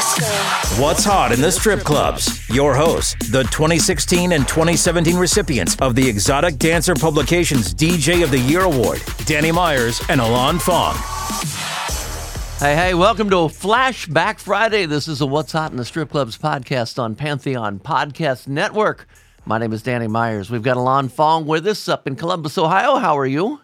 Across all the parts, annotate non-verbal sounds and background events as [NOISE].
What's hot in the strip clubs? Your hosts, the 2016 and 2017 recipients of the Exotic Dancer Publications DJ of the Year Award, Danny Myers and Alon Fong. Hey, hey, welcome to a Flashback Friday. This is a What's Hot in the Strip Clubs podcast on Pantheon Podcast Network. My name is Danny Myers. We've got Alon Fong with us up in Columbus, Ohio. How are you?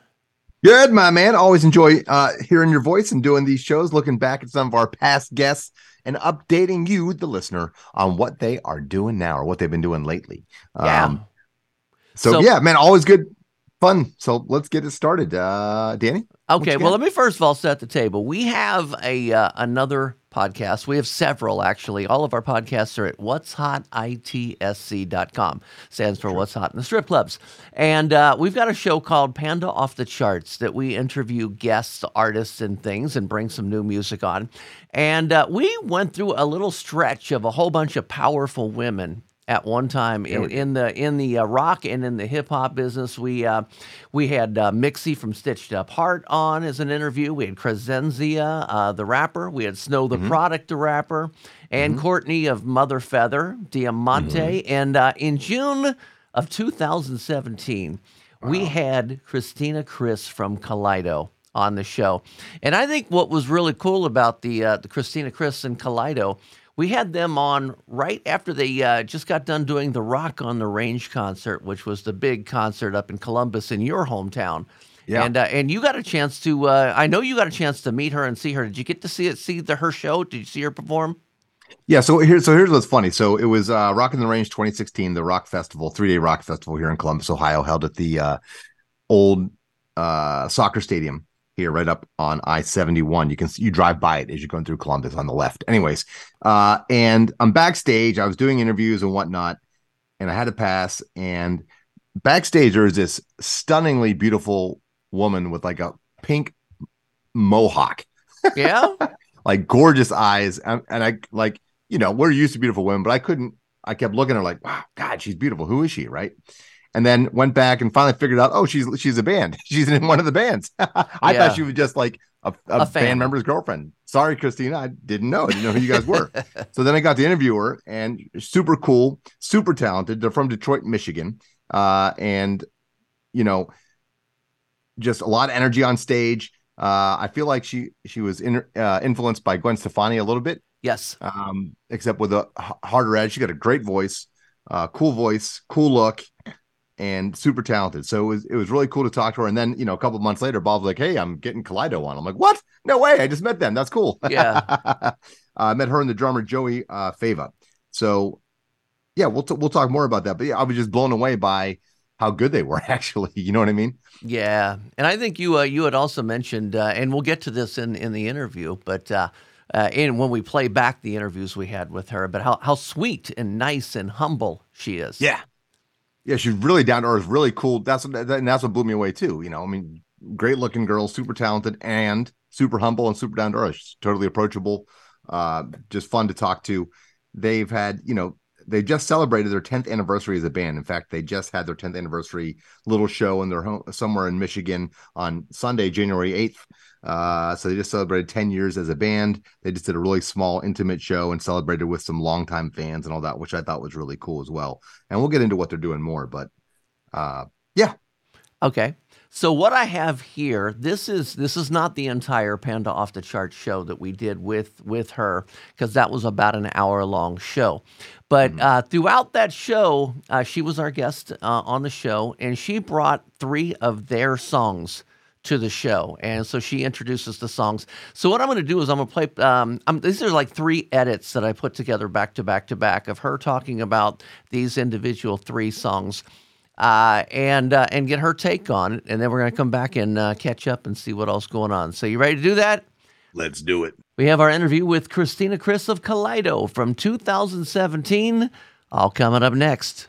Good, my man. Always enjoy uh, hearing your voice and doing these shows, looking back at some of our past guests and updating you, the listener, on what they are doing now or what they've been doing lately. Yeah. Um, so, So- yeah, man, always good fun. So let's get it started. Uh, Danny? Okay, well, let me first of all set the table. We have a uh, another podcast. We have several actually. All of our podcasts are at what's hot itsc.com. Stands for What's Hot in the Strip Clubs. And uh, we've got a show called Panda Off the Charts that we interview guests, artists, and things and bring some new music on. And uh, we went through a little stretch of a whole bunch of powerful women at one time in, in the in the uh, rock and in the hip hop business. We uh, we had uh, Mixi from Stitched Up Heart on as an interview. We had Crescenzia, uh, the rapper. We had Snow Tha Product, the rapper, and Courtney of Mother Feather, Diamante. And uh, in June of 2017, we had Christina Chriss from Kaleido on the show. And I think what was really cool about the uh, the Christina Chriss and Kaleido, we had them on right after they uh, just got done doing the Rock on the Range concert, which was the big concert up in Columbus in your hometown. Yeah. And uh, and you got a chance to uh, I know you got a chance to meet her and see her. Did you get to see it see the her show? Did you see her perform? Yeah, so here's so here's what's funny. So it was uh Rock in the Range 2016, the rock festival, three day rock festival here in Columbus, Ohio, held at the uh old uh soccer stadium here right up on I-71. You can you drive by it as you're going through Columbus on the left. Anyways, uh and I'm backstage, I was doing interviews and whatnot, and I had to pass, and backstage there is this stunningly beautiful woman with like a pink mohawk Yeah. [LAUGHS] like gorgeous eyes and, and i like you know we're used to beautiful women but i couldn't i kept looking at her like wow god she's beautiful who is she right and then went back and finally figured out oh she's she's a band. [LAUGHS] She's in one of the bands. [LAUGHS] I Yeah. thought she was just like a, a, A fan. band member's girlfriend. Sorry christina i didn't know. I didn't know who you guys were. [LAUGHS] So then i got to interview her and super cool super talented. They're from detroit michigan. Uh and you know just a lot of energy on stage. Uh, I feel like she she was in, uh, influenced by Gwen Stefani a little bit, yes. um, except with a harder edge. She got a great voice, uh, cool voice, cool look, and super talented. So it was it was really cool to talk to her. And then you know a couple months later, Bob's like, "Hey, I'm getting Kaleido on." I'm like, "What? No way! I just met them. That's cool." Yeah. [LAUGHS] uh, I met her and the drummer Joey uh, Fava. So yeah, we'll t- we'll talk more about that. But yeah, I was just blown away by how good they were. [LAUGHS] Actually, you know what I mean? Yeah, and I think you uh, you had also mentioned, uh, and we'll get to this in in the interview, but uh, uh, in when we play back the interviews we had with her, but how how sweet and nice and humble she is. Yeah. Yeah, she's really down to earth, really cool. That's what and that's what blew me away too. You know, I mean, great looking girl, super talented, and super humble and super down to earth, She's totally approachable, uh, just fun to talk to. They've had, you know, they just celebrated their 10th anniversary as a band. In fact, they just had their 10th anniversary little show in their home somewhere in Michigan on Sunday, January 8th. Uh, so they just celebrated 10 years as a band. They just did a really small, intimate show and celebrated with some longtime fans and all that, which I thought was really cool as well. And we'll get into what they're doing more, but uh, yeah. Okay. So what I have here, this is this is not the entire Panda off the chart show that we did with with her because that was about an hour long show. But mm-hmm. uh, throughout that show, uh, she was our guest uh, on the show, and she brought three of their songs to the show, and so she introduces the songs. So what I'm going to do is I'm going to play. Um, I'm, these are like three edits that I put together back to back to back of her talking about these individual three songs uh, and uh, and get her take on it, and then we're going to come back and uh, catch up and see what else going on. So you ready to do that? Let's do it. We have our interview with Christina Chriss of Kaleido from 2017. All coming up next.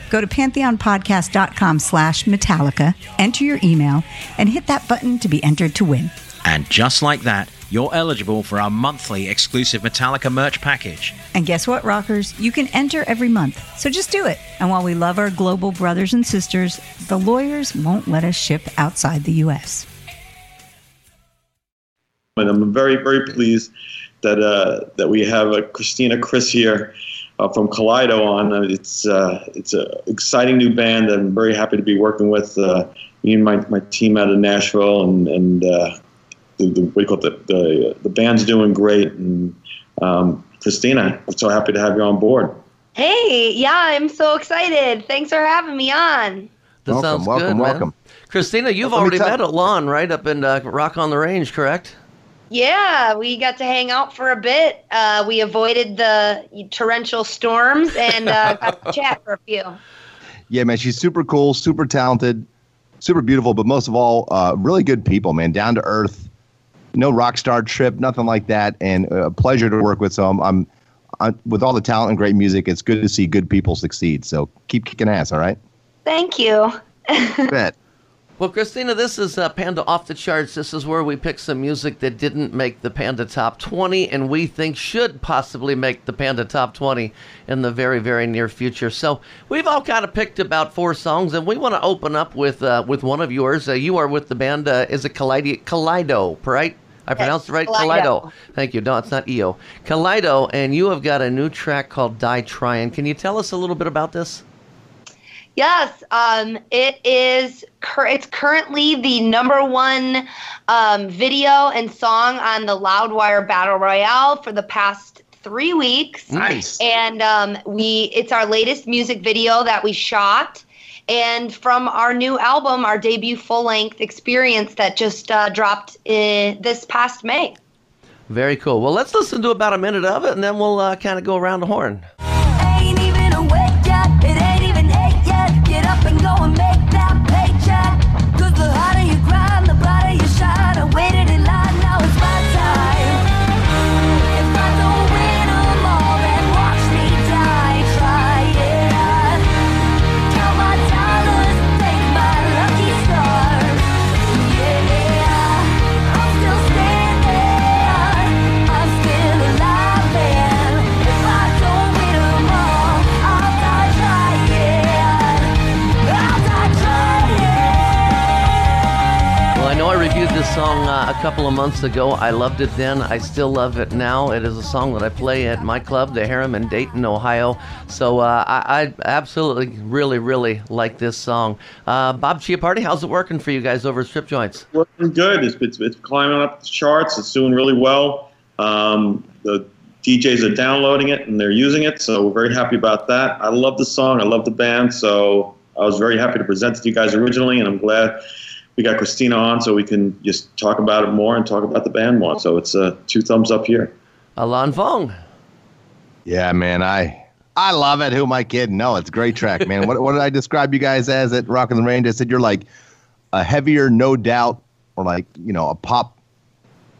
Go to pantheonpodcast.com slash Metallica, enter your email, and hit that button to be entered to win. And just like that, you're eligible for our monthly exclusive Metallica merch package. And guess what, rockers? You can enter every month. So just do it. And while we love our global brothers and sisters, the lawyers won't let us ship outside the U.S. And I'm very, very pleased that uh, that we have uh, Christina Chriss here uh, from Kaleido on. Uh, it's uh, it's an exciting new band. I'm very happy to be working with uh, me and my, my team out of Nashville, and and uh, the, the, what do you call it? The, the, the band's doing great. And um, Christina, I'm so happy to have you on board. Hey, yeah, I'm so excited. Thanks for having me on. That welcome, sounds welcome, good, welcome. Man. Christina, you've Let me already tell- met Alon, right, up in uh, Rock on the Range, correct? Yeah, we got to hang out for a bit. Uh, we avoided the torrential storms and uh, [LAUGHS] got to chat for a few. Yeah, man, she's super cool, super talented, super beautiful, but most of all, uh, really good people, man. Down to earth, no rock star trip, nothing like that, and a pleasure to work with. So I'm, I'm, I'm with all the talent and great music. It's good to see good people succeed. So keep kicking ass, all right? Thank you. [LAUGHS] Bet. Well, Christina, this is uh, Panda Off the Charts. This is where we pick some music that didn't make the Panda Top 20 and we think should possibly make the Panda Top 20 in the very, very near future. So we've all kind of picked about four songs, and we want to open up with uh, with one of yours. Uh, you are with the band, uh, is it Kaleido, Kaleido, right? I pronounced it right? Kaleido. Kaleido. Thank you. No, it's not EO. Kaleido, and you have got a new track called Die Tryin'. Can you tell us a little bit about this? Yes, um, it is. Cur- it's currently the number one um, video and song on the Loudwire Battle Royale for the past three weeks. Nice. And um, we, it's our latest music video that we shot, and from our new album, our debut full length experience that just uh, dropped in this past May. Very cool. Well, let's listen to about a minute of it, and then we'll uh, kind of go around the horn. Couple of months ago. I loved it then. I still love it now. It is a song that I play at my club, the Harem in Dayton, Ohio. So uh, I, I absolutely, really, really like this song. Uh, Bob Chiappardi, how's it working for you guys over at Strip Joints? working good. It's, it's, it's climbing up the charts. It's doing really well. Um, the DJs are downloading it and they're using it, so we're very happy about that. I love the song. I love the band, so I was very happy to present it to you guys originally, and I'm glad we got Christina on so we can just talk about it more and talk about the band more. So it's uh, two thumbs up here. Alan Fong. Yeah, man, I I love it. Who am I kidding? No, it's a great track, man. what what did I describe you guys as at Rock in the Range? I said you're like a heavier, no doubt, or like you know a pop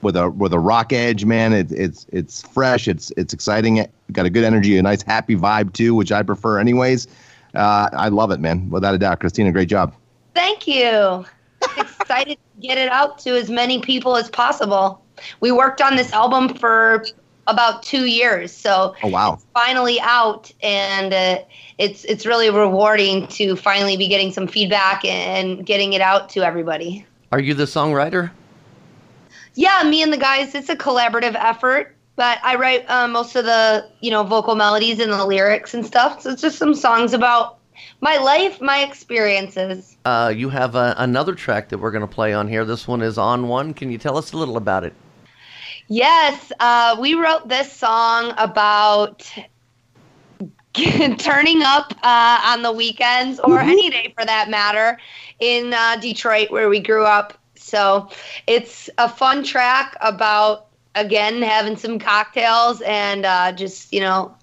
with a with a rock edge, man. It's it's it's fresh. It's it's exciting. It got a good energy, a nice happy vibe too, which I prefer anyways. Uh, I love it, man. Without a doubt, Christina, great job. Thank you. [LAUGHS] Excited to get it out to as many people as possible. We worked on this album for about two years, so Oh wow. finally out, and uh, it's it's really rewarding to finally be getting some feedback and getting it out to everybody. Are you the songwriter? Yeah, me and the guys, it's a collaborative effort. But I write uh, most of the, you know, vocal melodies and the lyrics and stuff. So it's just some songs about my life, my experiences. Uh, you have uh, another track that we're going to play on here. This one is on one. Can you tell us a little about it? Yes, uh, we wrote this song about [LAUGHS] turning up uh, on the weekends or any day for that matter in uh, Detroit where we grew up. So it's a fun track about, again, having some cocktails and uh, just, you know,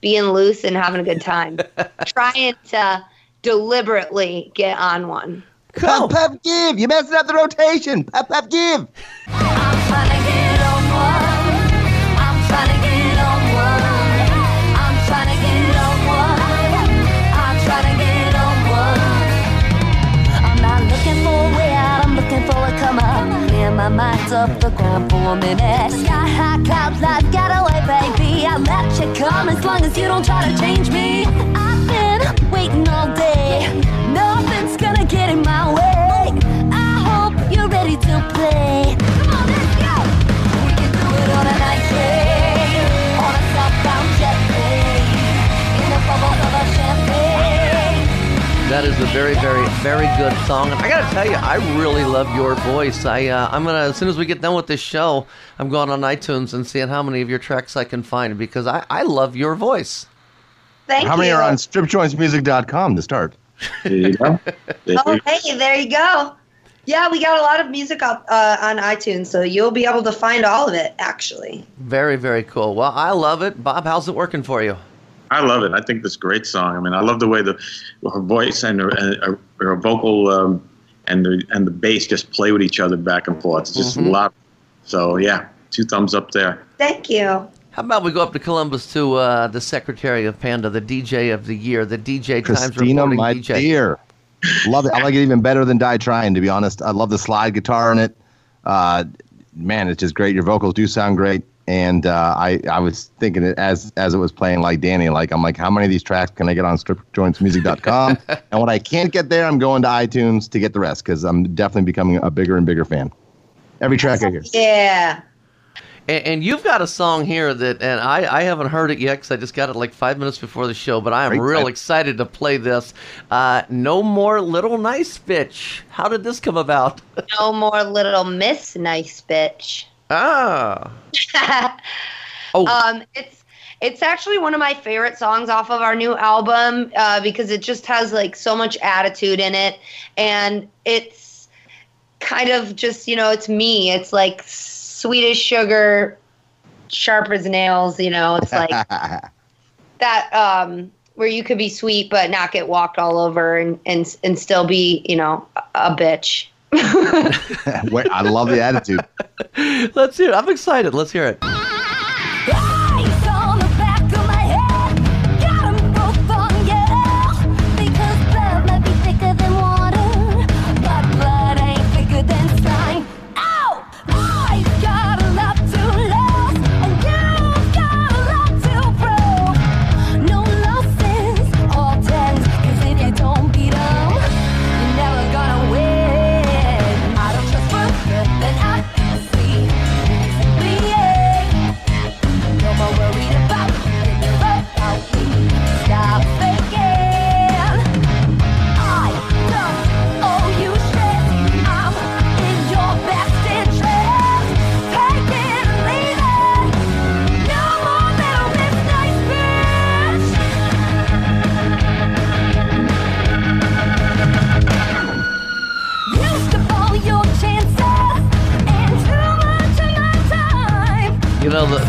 being loose and having a good [LAUGHS] time. Trying to deliberately get on one. Pep, oh. pep, give. You're messing up the rotation. Pep, pep, give. My mind off the ground for a minute. Sky high clouds, life got away, baby. I let you come as long as you don't try to change me. I've been waiting all day. Nothing's gonna get in my way. I hope you're ready to play. Come on, let's go. We can do it on a night train, That is a very, very, very good song. And I got to tell you, I really love your voice. I, uh, I'm gonna as soon as we get done with this show, I'm going on iTunes and seeing how many of your tracks I can find because I, I love your voice. Thank How many are on stripjointsmusic.com to start? There you go. Oh, hey, there you go. Yeah, we got a lot of music up uh, on iTunes, so you'll be able to find all of it, actually. Very, very cool. Well, I love it. Bob, how's it working for you? I love it. I think this is a great song. I mean, I love the way the her voice and her, and her, her vocal um, and the and the bass just play with each other back and forth. It's just Mhm. a lot. So yeah, two thumbs up there. Thank you. How about we go up to Columbus to uh, the Secretary of Panda, the DJ of the Year, the DJ Times Christina, reporting my DJ. dear. love it. I like it even better than Die Tryin', to be honest. I love the slide guitar in it. Uh, man, it's just great. Your vocals do sound great. And uh, I, I was thinking it as as it was playing like Danny, like I'm like, how many of these tracks can I get on stripjointsmusic.com? [LAUGHS] and when I can't get there, I'm going to iTunes to get the rest because I'm definitely becoming a bigger and bigger fan. Every track I hear. Yeah. And, and you've got a song here that, and I, I haven't heard it yet because I just got it like five minutes before the show, but I am Great. real excited to play this. Uh, no More Little Nice Bitch. How did this come about? [LAUGHS] No more little Miss Nice Bitch. Ah. [LAUGHS] Oh. Um, it's it's actually one of my favorite songs off of our new album uh, because it just has like so much attitude in it, and it's kind of just you know it's me. It's like sweet as sugar, sharp as nails. You know, it's like [LAUGHS] that um, where you could be sweet but not get walked all over and and and still be you know a, a bitch. [LAUGHS] Wait, I love the attitude. Let's hear it. I'm excited. Let's hear it.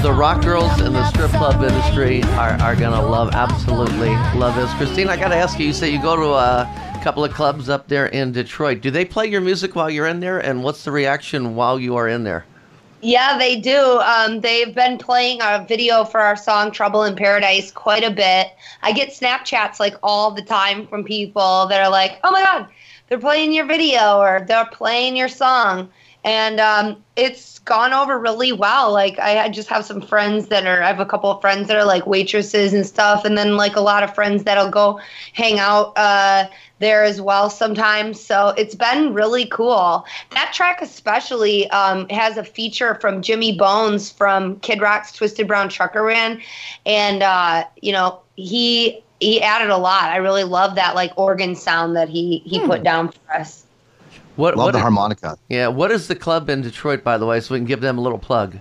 The, rock girls in the strip club industry are, are to love, absolutely love this. Christine, I got to ask you, you say you go to a couple of clubs up there in Detroit. Do they play your music while you're in there? And what's the reaction while you are in there? Yeah, they do. Um, they've been playing our video for our song Trouble in Paradise quite a bit. I get Snapchats like all the time from people that are like, oh my God, they're playing your video or they're playing your song. And um, it's gone over really well. Like, I just have some friends that are, I have a couple of friends that are like waitresses and stuff. And then, like, a lot of friends that'll go hang out uh, there as well sometimes. So it's been really cool. That track, especially, um, has a feature from Jimmy Bones from Kid Rock's Twisted Brown Trucker Band. And, uh, you know, he. He added a lot. I really love that like organ sound that he he put down for us. What, Love what the is- harmonica. Yeah, what is the club in Detroit, by the way, so we can give them a little plug?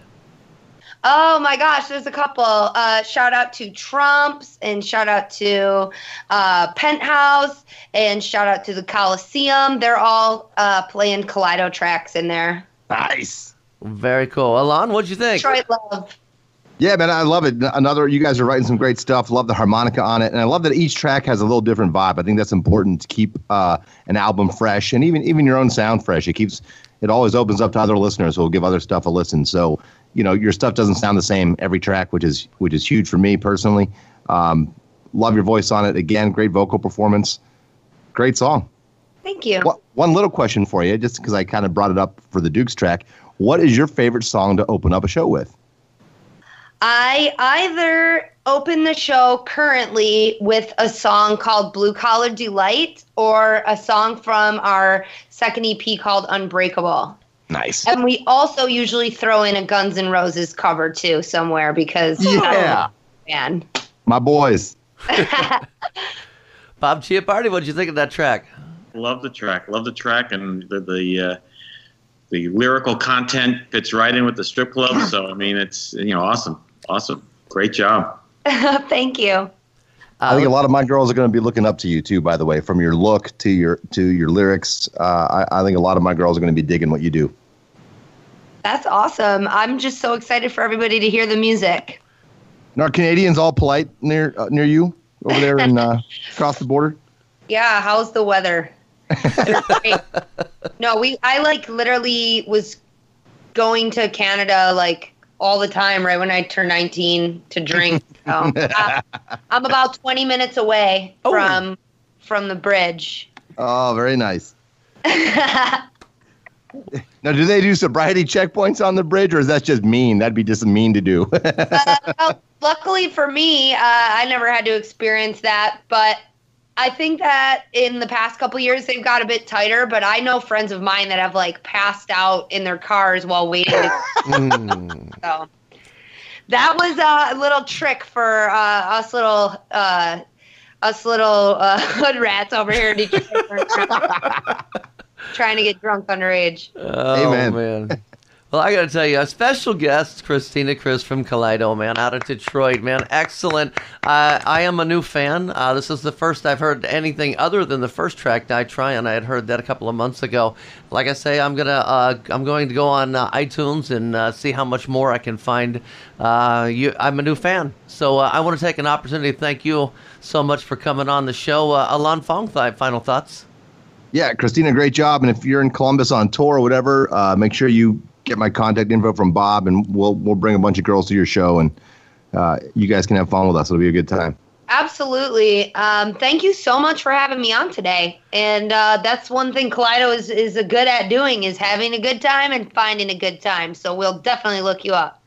Oh my gosh, there's a couple. Uh, shout out to Trumpps and shout out to uh, Penthouse and shout out to the Coliseum. They're all uh, playing Kaleido tracks in there. Nice. Very cool. Alon, what'd you think? Detroit love. Yeah, man, I love it. Another, you guys are writing some great stuff. Love the harmonica on it, and I love that each track has a little different vibe. I think that's important to keep uh, an album fresh, and even even your own sound fresh. It keeps it always opens up to other listeners who will give other stuff a listen. So, you know, your stuff doesn't sound the same every track, which is which is huge for me personally. Um, love your voice on it. Again, great vocal performance. Great song. Thank you. What, one little question for you, just because I kind of brought it up for the Dukes track. What is your favorite song to open up a show with? I either open the show currently with a song called Blue Collar Delight or a song from our second EP called Unbreakable. Nice. And we also usually throw in a Guns N' Roses cover too somewhere because Yeah. man. My boys. [LAUGHS] Bob Chiappardi, what'd you think of that track? Love the track. Love the track, and the the uh, the lyrical content fits right in with the strip club. So I mean, it's you know awesome, awesome, great job. [LAUGHS] Thank you. I think a lot of my girls are going to be looking up to you too. By the way, from your look to your to your lyrics, uh, I, I think a lot of my girls are going to be digging what you do. That's awesome. I'm just so excited for everybody to hear the music. And are Canadians all polite near uh, near you over there and uh, [LAUGHS] across the border? Yeah, how's the weather? [LAUGHS] No, we I like literally was going to Canada like all the time right when I turned 19 to drink. [LAUGHS] So, uh, I'm about 20 minutes away from from the bridge. Oh, very nice. [LAUGHS] Now, do they do sobriety checkpoints on the bridge, or is that just mean? That'd be just mean to do. [LAUGHS] uh, well, luckily for me, uh, I never had to experience that, but I think that in the past couple years they've got a bit tighter. But I know friends of mine that have like passed out in their cars while waiting. To- [LAUGHS] so that was uh, a little trick for uh, us little uh, us little uh, [LAUGHS] hood rats over here in Detroit. [LAUGHS] trying to get drunk underage. Oh, Amen. man. Well, I got to tell you, a special guest, Christina Chriss from Kaleido, man, out of Detroit, man. Excellent. Uh, I am a new fan. Uh, this is the first I've heard anything other than the first track, Die Tryin'. I had heard that a couple of months ago. Like I say, I'm gonna, uh, I'm going to go on uh, iTunes and uh, see how much more I can find. Uh, you, I'm a new fan, so I want to take an opportunity to thank you so much for coming on the show. Alon Fong, final thoughts. Yeah, Christina, great job. And if you're in Columbus on tour or whatever, make sure you get my contact info from Bob, and we'll we'll bring a bunch of girls to your show, and uh, you guys can have fun with us. It'll be a good time. Absolutely. Um, thank you so much for having me on today. And uh, that's one thing Kaleido is is a good at doing is having a good time and finding a good time. So we'll definitely look you up.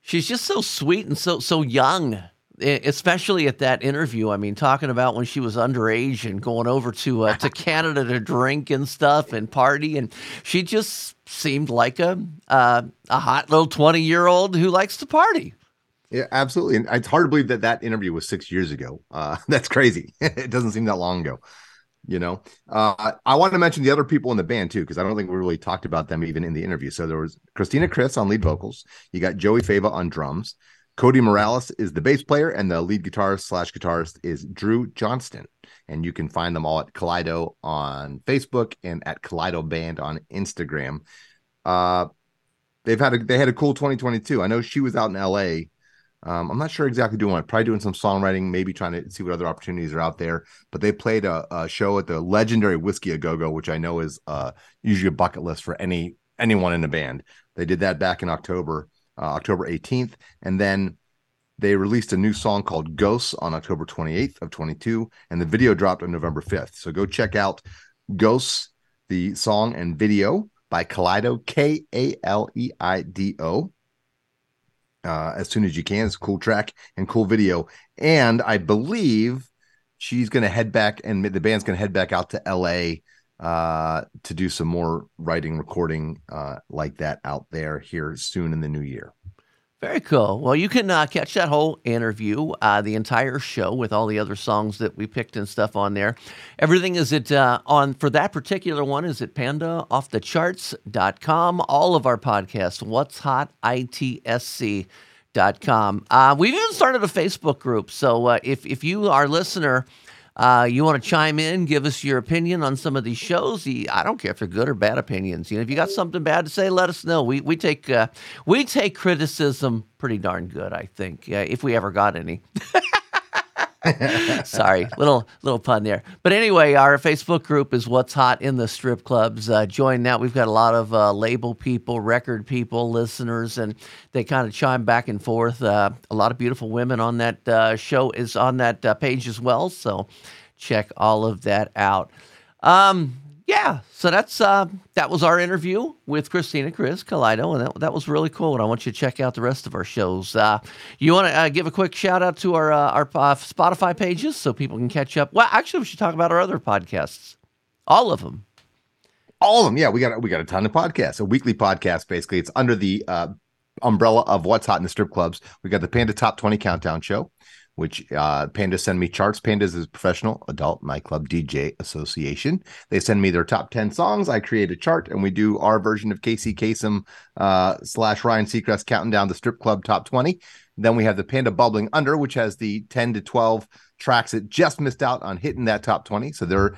She's just so sweet and so so young, especially at that interview. I mean, talking about when she was underage and going over to uh, to [LAUGHS] Canada to drink and stuff and party, and she just seemed like a uh, a hot little twenty year old who likes to party. Yeah, absolutely. And it's hard to believe that that interview was six years ago. Uh, [LAUGHS] that's crazy. [LAUGHS] it doesn't seem that long ago. You know, uh, I wanted to mention the other people in the band too, because I don't think we really talked about them even in the interview. So there was Christina Chriss on lead vocals. You got Joey Fava on drums. Cody Morales is the bass player, and the lead guitarist slash guitarist is Drew Johnston. And you can find them all at Kaleido on Facebook and at Kaleido Band on Instagram. Uh, they've had a they had a cool 2022. I know she was out in LA. Um, I'm not sure exactly doing what, probably doing some songwriting, maybe trying to see what other opportunities are out there. But they played a, a show at the legendary Whisky a Go Go, which I know is uh, usually a bucket list for any anyone in a band. They did that back in October, uh, October 18th, and then they released a new song called Ghosts on October 28th of 22, and the video dropped on November 5th. So go check out Ghosts, the song and video by Kaleido, K A L E I D O. Uh, as soon as you can, it's a cool track and cool video. And I believe she's going to head back, and the band's going to head back out to LA uh, to do some more writing, recording uh, like that out there here soon in the new year. Very cool. Well, you can uh, catch that whole interview, uh, the entire show with all the other songs that we picked and stuff on there. Everything is it uh, on for that particular one is at pandaoffthecharts.com. All of our podcasts, What's Hot ITSC. Dot com. Uh, we've even started a Facebook group. So uh, if, if you, our listener, uh, you want to chime in, give us your opinion on some of these shows. I don't care if they're good or bad opinions. You know, if you got something bad to say, let us know. We we take uh, we take criticism pretty darn good. I think uh, if we ever got any. [LAUGHS] Sorry, little little pun there. But anyway, our Facebook group is What's Hot in the Strip Clubs. Uh, join that. We've got a lot of uh, label people, record people, listeners, and they kind of chime back and forth. Uh, a lot of beautiful women on that uh, show is on that uh, page as well. So check all of that out. Um, yeah, so that's uh, that was our interview with Christina Chriss Kaleido, and that, that was really cool. And I want you to check out the rest of our shows. Uh, you want to uh, give a quick shout out to our uh, our uh, Spotify pages so people can catch up. Well, actually, we should talk about our other podcasts, all of them. All of them, yeah. We got we got a ton of podcasts, a weekly podcast. Basically, it's under the uh, umbrella of what's hot in the strip clubs. We got the Panda Top Twenty Countdown Show, which uh, Panda send me charts. Pandas is professional adult nightclub DJ association. They send me their top ten songs. I create a chart, and we do our version of Casey Kasem uh, slash Ryan Seacrest counting down the strip club top twenty. Then we have the Panda Bubbling Under, which has the ten to twelve tracks that just missed out on hitting that top twenty. So they're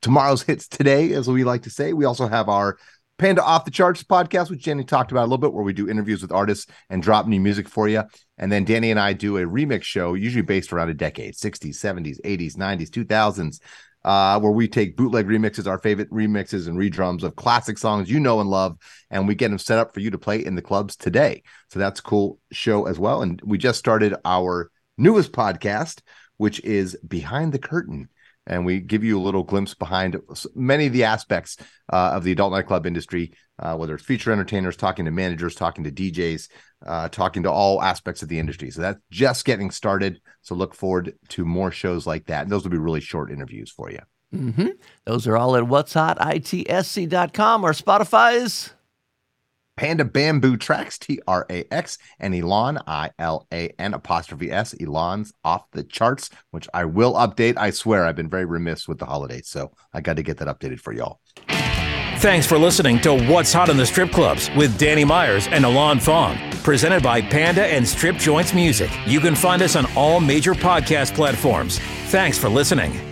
tomorrow's hits today, as we like to say. We also have our Panda Off the Charts podcast, which Jenny talked about a little bit, where we do interviews with artists and drop new music for you. And then Danny and I do a remix show, usually based around a decade 60s, 70s, 80s, 90s, 2000s, uh, where we take bootleg remixes, our favorite remixes and redrums of classic songs you know and love, and we get them set up for you to play in the clubs today. So that's a cool show as well. And we just started our newest podcast, which is Behind the Curtain and we give you a little glimpse behind many of the aspects uh, of the adult nightclub industry, uh, whether it's feature entertainers, talking to managers, talking to DJs, uh, talking to all aspects of the industry. So that's just getting started. So look forward to more shows like that. And those will be really short interviews for you. Mm-hmm. Those are all at what's hot, itsc.com or Spotify's. Panda Bamboo Tracks, T R A X, and Ilan, I L A N apostrophe S. Ilan's off the charts, which I will update. I swear I've been very remiss with the holidays, so I got to get that updated for y'all. Thanks for listening to What's Hot in the Strip Clubs with Danny Myers and Alon Fong, presented by Panda and Strip Joints Music. You can find us on all major podcast platforms. Thanks for listening.